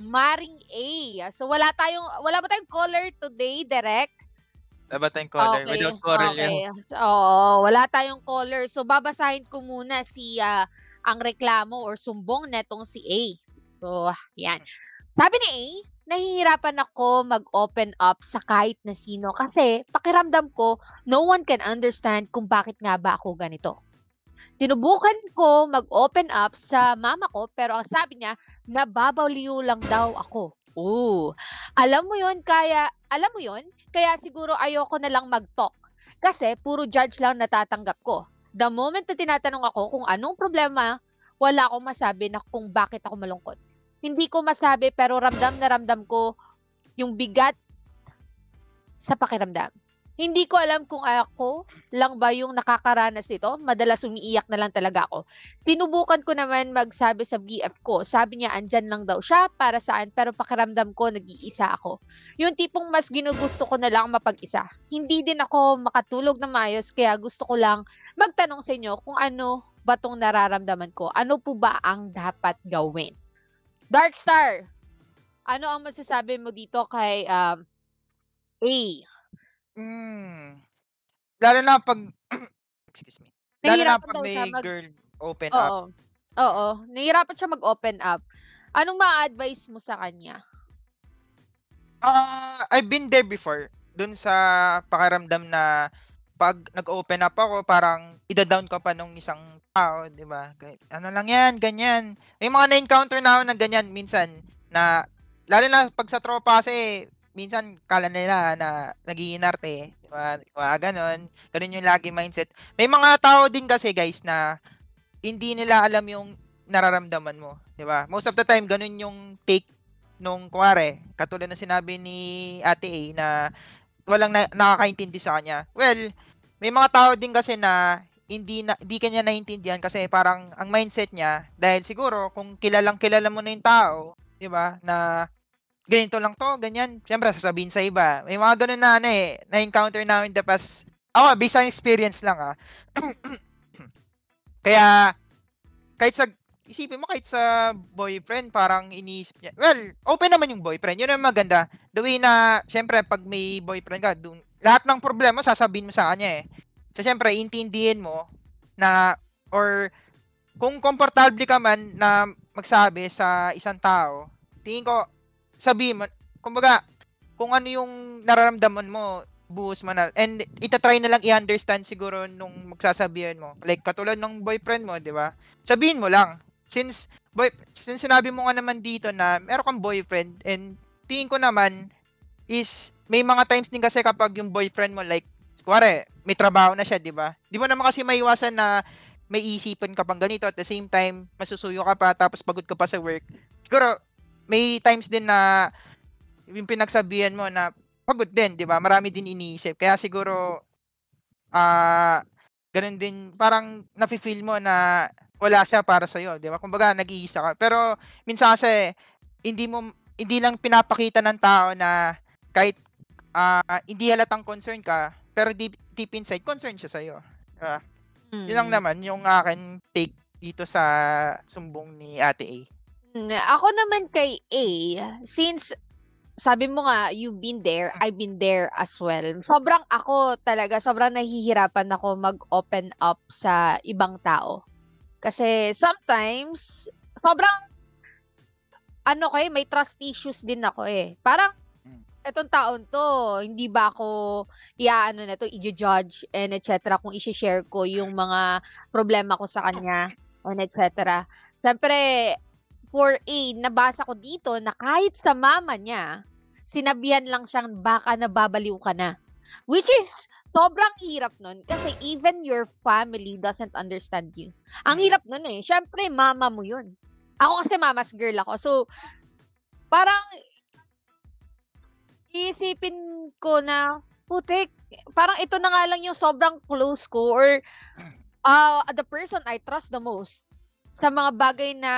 Maring A. So wala tayong wala ba tayong caller today, Direct? Wala ba tayong caller? Okay. Without caller okay. So, oo, wala tayong caller. So babasahin ko muna si ah, ang reklamo or sumbong netong si A. So, yan. Sabi ni A, nahihirapan ako mag-open up sa kahit na sino kasi pakiramdam ko no one can understand kung bakit nga ba ako ganito. Tinubukan ko mag-open up sa mama ko pero ang sabi niya, nababaliw lang daw ako. Ooh. Alam mo yon kaya, alam mo yon kaya siguro ayoko na lang mag-talk. Kasi puro judge lang natatanggap ko. The moment na tinatanong ako kung anong problema, wala akong masabi na kung bakit ako malungkot. Hindi ko masabi pero ramdam na ramdam ko yung bigat sa pakiramdam. Hindi ko alam kung ako lang ba yung nakakaranas nito. Madalas umiiyak na lang talaga ako. Pinubukan ko naman magsabi sa BF ko. Sabi niya andyan lang daw siya para saan pero pakiramdam ko nag-iisa ako. Yung tipong mas ginugusto ko na lang mapag-isa. Hindi din ako makatulog na maayos kaya gusto ko lang magtanong sa inyo kung ano ba tong nararamdaman ko. Ano po ba ang dapat gawin? Darkstar, ano ang masasabi mo dito kay um, A? Mm. Lalo na pag excuse me. Lalo na pag may mag... girl open up. Oo. Oo. Nahihirapan siya mag-open up. Anong ma-advise mo sa kanya? Ah, I've been there before. Dun sa pakiramdam na pag nag-open up ako, parang ida-down ka pa nung isang tao, 'di ba? Ano lang 'yan, ganyan. May mga na-encounter na ako na ganyan minsan na lalo na pag sa tropa kasi minsan kala nila na nag-iinarte, 'di ba? Mga ganon. Ganun yung lagi mindset. May mga tao din kasi guys na hindi nila alam yung nararamdaman mo, 'di ba? Most of the time ganun yung take nung kuwari, katulad ng sinabi ni Ate A na walang na, nakakaintindi sa kanya. Well, may mga tao din kasi na hindi na hindi kanya naintindihan kasi parang ang mindset niya dahil siguro kung kilalang kilala mo na yung tao, 'di ba? Na ganito lang to, ganyan. Siyempre sasabihin sa iba. May mga ganun na ano eh, na-encounter namin in the past. Ako, based on experience lang ah. Kaya kahit sa isipin mo kahit sa boyfriend parang iniisip niya. Well, open naman yung boyfriend. Yun ang maganda. The way na syempre pag may boyfriend ka, dun, lahat ng problema sasabihin mo sa kanya eh. So syempre intindihin mo na or kung komportable ka man na magsabi sa isang tao, tingin ko sabihin mo, kumbaga, kung ano yung nararamdaman mo, buhos mo na. And itatry na lang i-understand siguro nung magsasabihan mo. Like, katulad ng boyfriend mo, di ba? Sabihin mo lang. Since, boy, since sinabi mo nga naman dito na meron kang boyfriend and tingin ko naman is may mga times din kasi kapag yung boyfriend mo like kuwari may trabaho na siya, 'di ba? Di mo naman kasi maiwasan na may isipan ka pang ganito at the same time masusuyo ka pa tapos pagod ka pa sa work. Siguro may times din na yung pinagsabihan mo na pagod din, 'di ba? Marami din iniisip. Kaya siguro ah ganun din parang nafi-feel mo na wala siya para sa iyo, 'di ba? Kumbaga nag-iisa ka. Pero minsan kasi hindi mo hindi lang pinapakita ng tao na kahit ah, hindi halatang concern ka, pero deep, deep inside concern siya sa iyo. Diba? Yun lang Mm. naman yung akin take dito sa sumbong ni Ate A. Mm, Ako naman kay A, since sabi mo nga, you've been there, I've been there as well. Sobrang ako talaga, sobrang nahihirapan ako mag-open up sa ibang tao. Kasi sometimes, sobrang, ano ko eh, may trust issues din ako eh. Parang, Mm. etong taon to, hindi ba ako, iaano na to, i-judge and etc. kung i-share ko yung mga problema ko sa kanya and etc. Siyempre, for A, nabasa ko dito na kahit sa mama niya, sinabihan lang siyang baka nababaliw ka na. Which is, sobrang hirap nun kasi even your family doesn't understand you. Ang Mm. hirap nun eh. Siyempre, mama mo yun. Ako kasi mama's girl ako. So, parang, iisipin ko na, putik, parang ito na nga lang yung sobrang close ko or uh, the person I trust the most sa mga bagay na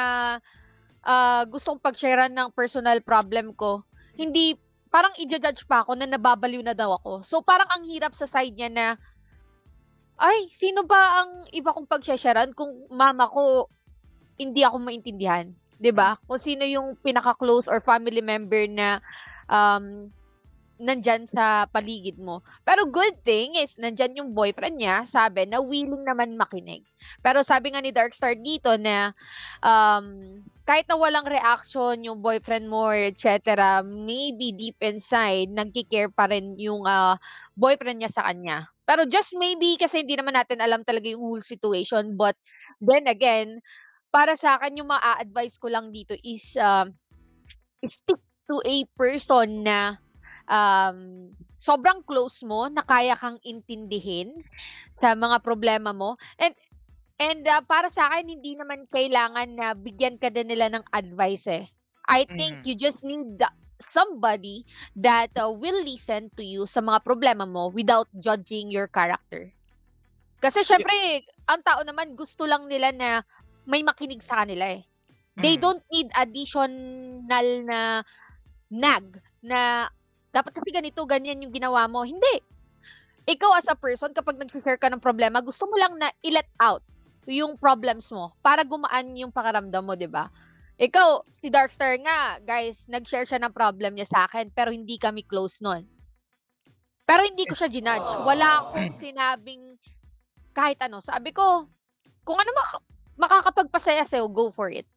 uh, gustong pag-sharean ng personal problem ko. Hindi, parang i-judge pa ako na nababaliw na daw ako. So, parang ang hirap sa side niya na, ay, sino ba ang iba kong pag-sharean kung mama ko hindi ako maintindihan? 'di ba? Kung sino yung pinaka-close or family member na um nandyan sa paligid mo. Pero good thing is, nandyan yung boyfriend niya, sabi na willing naman makinig. Pero sabi nga ni Darkstar dito na um, kahit na walang reaction yung boyfriend mo, etc., maybe deep inside, nagkikare pa rin yung uh, boyfriend niya sa kanya. Pero just maybe, kasi hindi naman natin alam talaga yung whole situation. But then again, para sa akin, yung ma-advise ko lang dito is uh, stick to a person na um, sobrang close mo na kaya kang intindihin sa mga problema mo. And and uh, para sa akin hindi naman kailangan na bigyan ka din nila ng advice eh. I think mm. you just need the, somebody that uh, will listen to you sa mga problema mo without judging your character. Kasi syempre, yeah. ang tao naman gusto lang nila na may makinig sa kanila eh. They mm. don't need additional na nag na dapat kasi ganito, ganyan yung ginawa mo. Hindi. Ikaw as a person, kapag nag-share ka ng problema, gusto mo lang na i-let out yung problems mo para gumaan yung pakaramdam mo, di ba? Ikaw, si Darkstar nga, guys, nag-share siya ng problem niya sa akin, pero hindi kami close nun. Pero hindi ko siya ginudge. Wala akong sinabing kahit ano. Sabi ko, kung ano mak- makakapagpasaya sa'yo, go for it.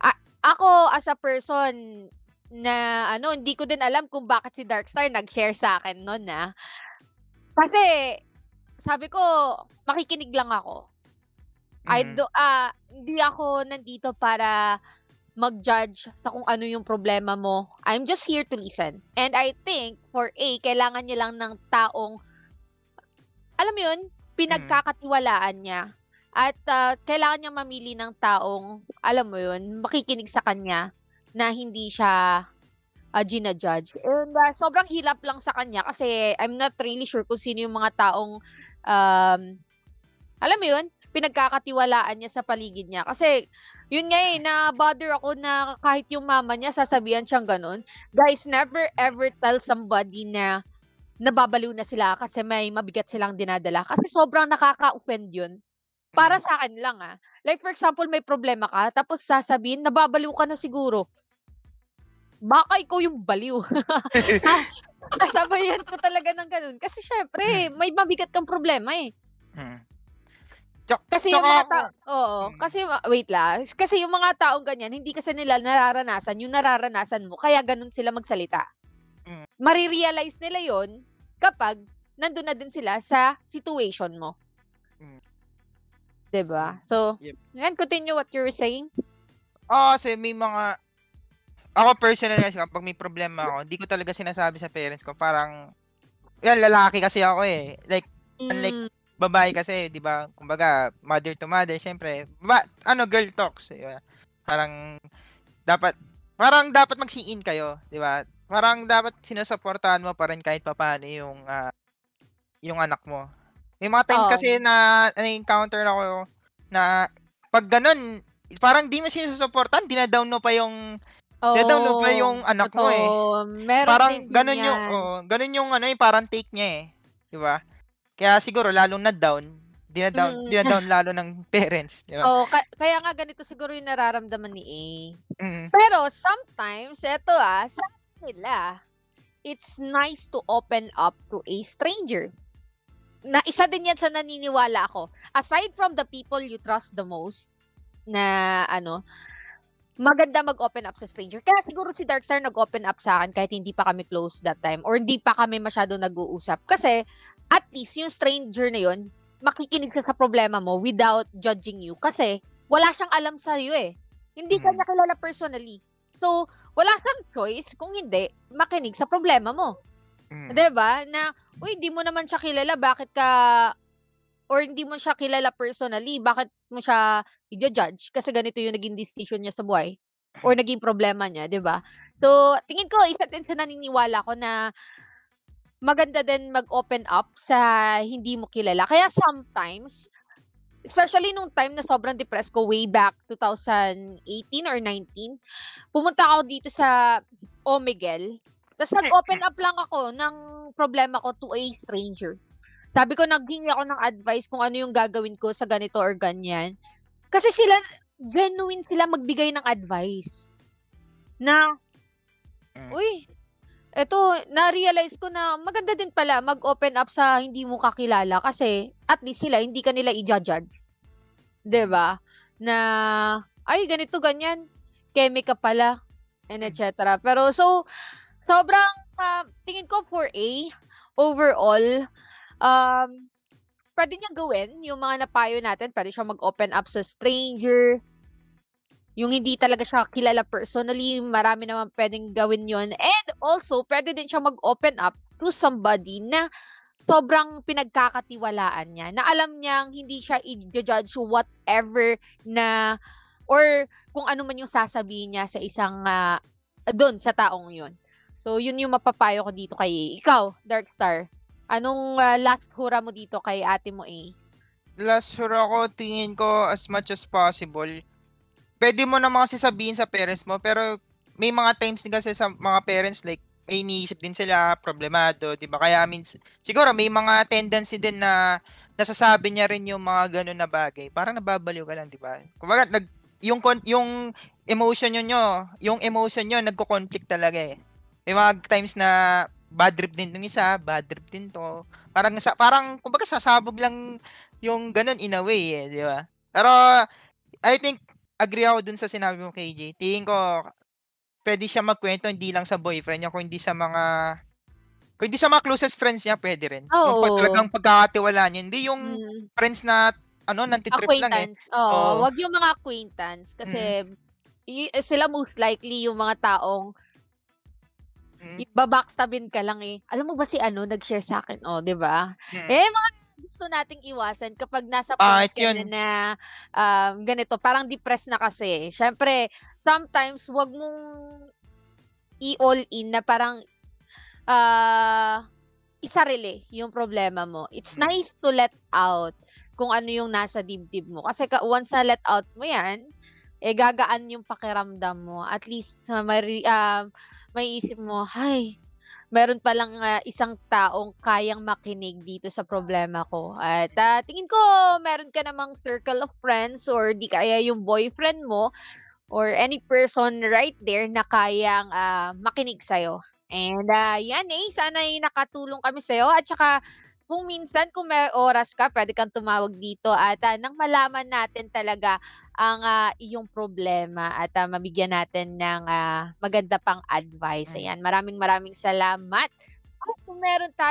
A- ako, as a person, na ano, hindi ko din alam kung bakit si Darkstar nag-share sa akin noon na. Kasi sabi ko, makikinig lang ako. Mm-hmm. I do ah uh, hindi ako nandito para mag-judge sa kung ano yung problema mo. I'm just here to listen. And I think for A, kailangan niya lang ng taong alam mo yun, pinagkakatiwalaan niya. At uh, kailangan niya mamili ng taong, alam mo yun, makikinig sa kanya na hindi siya uh, gina-judge. And uh, sobrang hilap lang sa kanya kasi I'm not really sure kung sino yung mga taong um, alam mo yun, pinagkakatiwalaan niya sa paligid niya. Kasi yun nga eh, na-bother ako na kahit yung mama niya sasabihan siyang ganun. Guys, never ever tell somebody na nababaliw na sila kasi may mabigat silang dinadala. Kasi sobrang nakaka-offend yun. Para mm. sa akin lang ah. Like for example, may problema ka, tapos sasabihin, nababaliw ka na siguro. Baka ikaw yung baliw. Sasabayan ko talaga ng ganun. Kasi syempre, hmm. may mabigat kang problema eh. Hmm. Kasi yung mga tao, oo, hmm. kasi wait lang, kasi yung mga taong ganyan, hindi kasi nila nararanasan yung nararanasan mo, kaya ganun sila magsalita. Hmm. Marirealize nila yon kapag nandun na din sila sa situation mo. 'Di ba? So, yep. yan, continue what you were saying. Oo, oh, kasi may mga ako personally kasi kapag may problema ako, hindi ko talaga sinasabi sa parents ko. Parang, yan, lalaki kasi ako eh. Like, mm. unlike babae kasi, di ba, kumbaga, mother to mother, syempre, ba, ano, girl talks, di ba? Parang, dapat, parang dapat mag-in kayo, di ba? Parang dapat sinusuportahan mo pa rin kahit papaano yung, uh, yung anak mo. May mga times oh. kasi na na-encounter ako na pag ganun, parang di mo sinusuportahan, dinadown mo pa yung Oh, dinadown mo pa yung anak mo eh. Meron parang din ganun yung oh, ganun yung ano, yung parang take niya eh. 'Di ba? Kaya siguro lalong na down, dinadown, mm. dinadown lalo ng parents, 'di ba? Oh, ka- kaya nga ganito siguro yung nararamdaman ni A. Mm. Pero sometimes, eto ah, sa nila, it's nice to open up to a stranger na isa din yan sa naniniwala ako. Aside from the people you trust the most, na ano, maganda mag-open up sa stranger. Kaya siguro si Darkstar nag-open up sa akin kahit hindi pa kami close that time or hindi pa kami masyado nag-uusap. Kasi at least yung stranger na yun, makikinig siya sa problema mo without judging you. Kasi wala siyang alam sa iyo eh. Hindi mm. ka niya kilala personally. So, wala siyang choice kung hindi makinig sa problema mo. Mm. 'Di ba? Na uy, hindi mo naman siya kilala, bakit ka or hindi mo siya kilala personally, bakit mo siya i-judge kasi ganito yung naging decision niya sa buhay or naging problema niya, 'di ba? So, tingin ko isa din sa naniniwala ko na maganda din mag-open up sa hindi mo kilala. Kaya sometimes especially nung time na sobrang depressed ko way back 2018 or 19, pumunta ako dito sa Omegel tapos nag-open up lang ako ng problema ko to a stranger. Sabi ko, naghingi ako ng advice kung ano yung gagawin ko sa ganito or ganyan. Kasi sila, genuine sila magbigay ng advice. Na, Mm. uy, eto, na-realize ko na maganda din pala mag-open up sa hindi mo kakilala kasi at least sila, hindi ka nila i-judge. ba? Na, ay, ganito, ganyan. Keme ka pala. And et cetera. Pero so, sobrang, ah, tingin ko for A, overall, um, pwede niya gawin yung mga napayo natin. Pwede siya mag-open up sa stranger. Yung hindi talaga siya kilala personally, marami naman pwedeng gawin yon And also, pwede din siya mag-open up to somebody na sobrang pinagkakatiwalaan niya. Na alam niyang hindi siya i-judge whatever na or kung ano man yung sasabihin niya sa isang uh, doon sa taong yun. So, yun yung mapapayo ko dito kay ikaw, Darkstar. Anong uh, last hura mo dito kay ate mo A? Last hura ko, tingin ko as much as possible. Pwede mo naman kasi sabihin sa parents mo, pero may mga times din kasi sa mga parents like may iniisip din sila, problemado, 'di ba? Kaya means siguro may mga tendency din na nasasabi niya rin yung mga ganun na bagay. Parang nababaliw ka lang, 'di ba? Kumbaga nag yung yung emotion nyo yung emotion nyo nagko-conflict talaga eh. May mga times na bad trip din ng isa, bad trip din to. Parang sa parang kumbaga sasabog lang yung ganun in a way eh, di ba? Pero I think agree ako dun sa sinabi mo KJ. Tingin ko pwede siya magkwento hindi lang sa boyfriend niya, kundi sa mga kung hindi sa mga closest friends niya, pwede rin. Oo. Yung pag talagang pagkakatiwala niya. Hindi yung mm. friends na ano, nantitrip lang eh. Oo, oh. wag yung mga acquaintance kasi mm. y- sila most likely yung mga taong mm. babackstabin ka lang eh. Alam mo ba si ano nag-share sa akin? Oh, 'di ba? Mm. Eh mga gusto nating iwasan kapag nasa point ah, na, na um, ganito, parang depressed na kasi. Syempre, sometimes wag mong i-all in na parang uh, isarili yung problema mo. It's mm. nice to let out kung ano yung nasa dibdib mo. Kasi ka, once na let out mo yan, eh gagaan yung pakiramdam mo. At least uh, may, uh, may isip mo, hay, meron pa lang uh, isang taong kayang makinig dito sa problema ko. At uh, tingin ko, meron ka namang circle of friends or di kaya yung boyfriend mo or any person right there na kayang uh, makinig sa'yo. And uh, yan eh, sana ay nakatulong kami sa'yo. At saka, kung minsan kung may oras ka, pwede kang tumawag dito at uh, nang malaman natin talaga ang uh, iyong problema at uh, mabigyan natin ng uh, maganda pang advice. Mm. Ayan, maraming maraming salamat. Kung meron tayo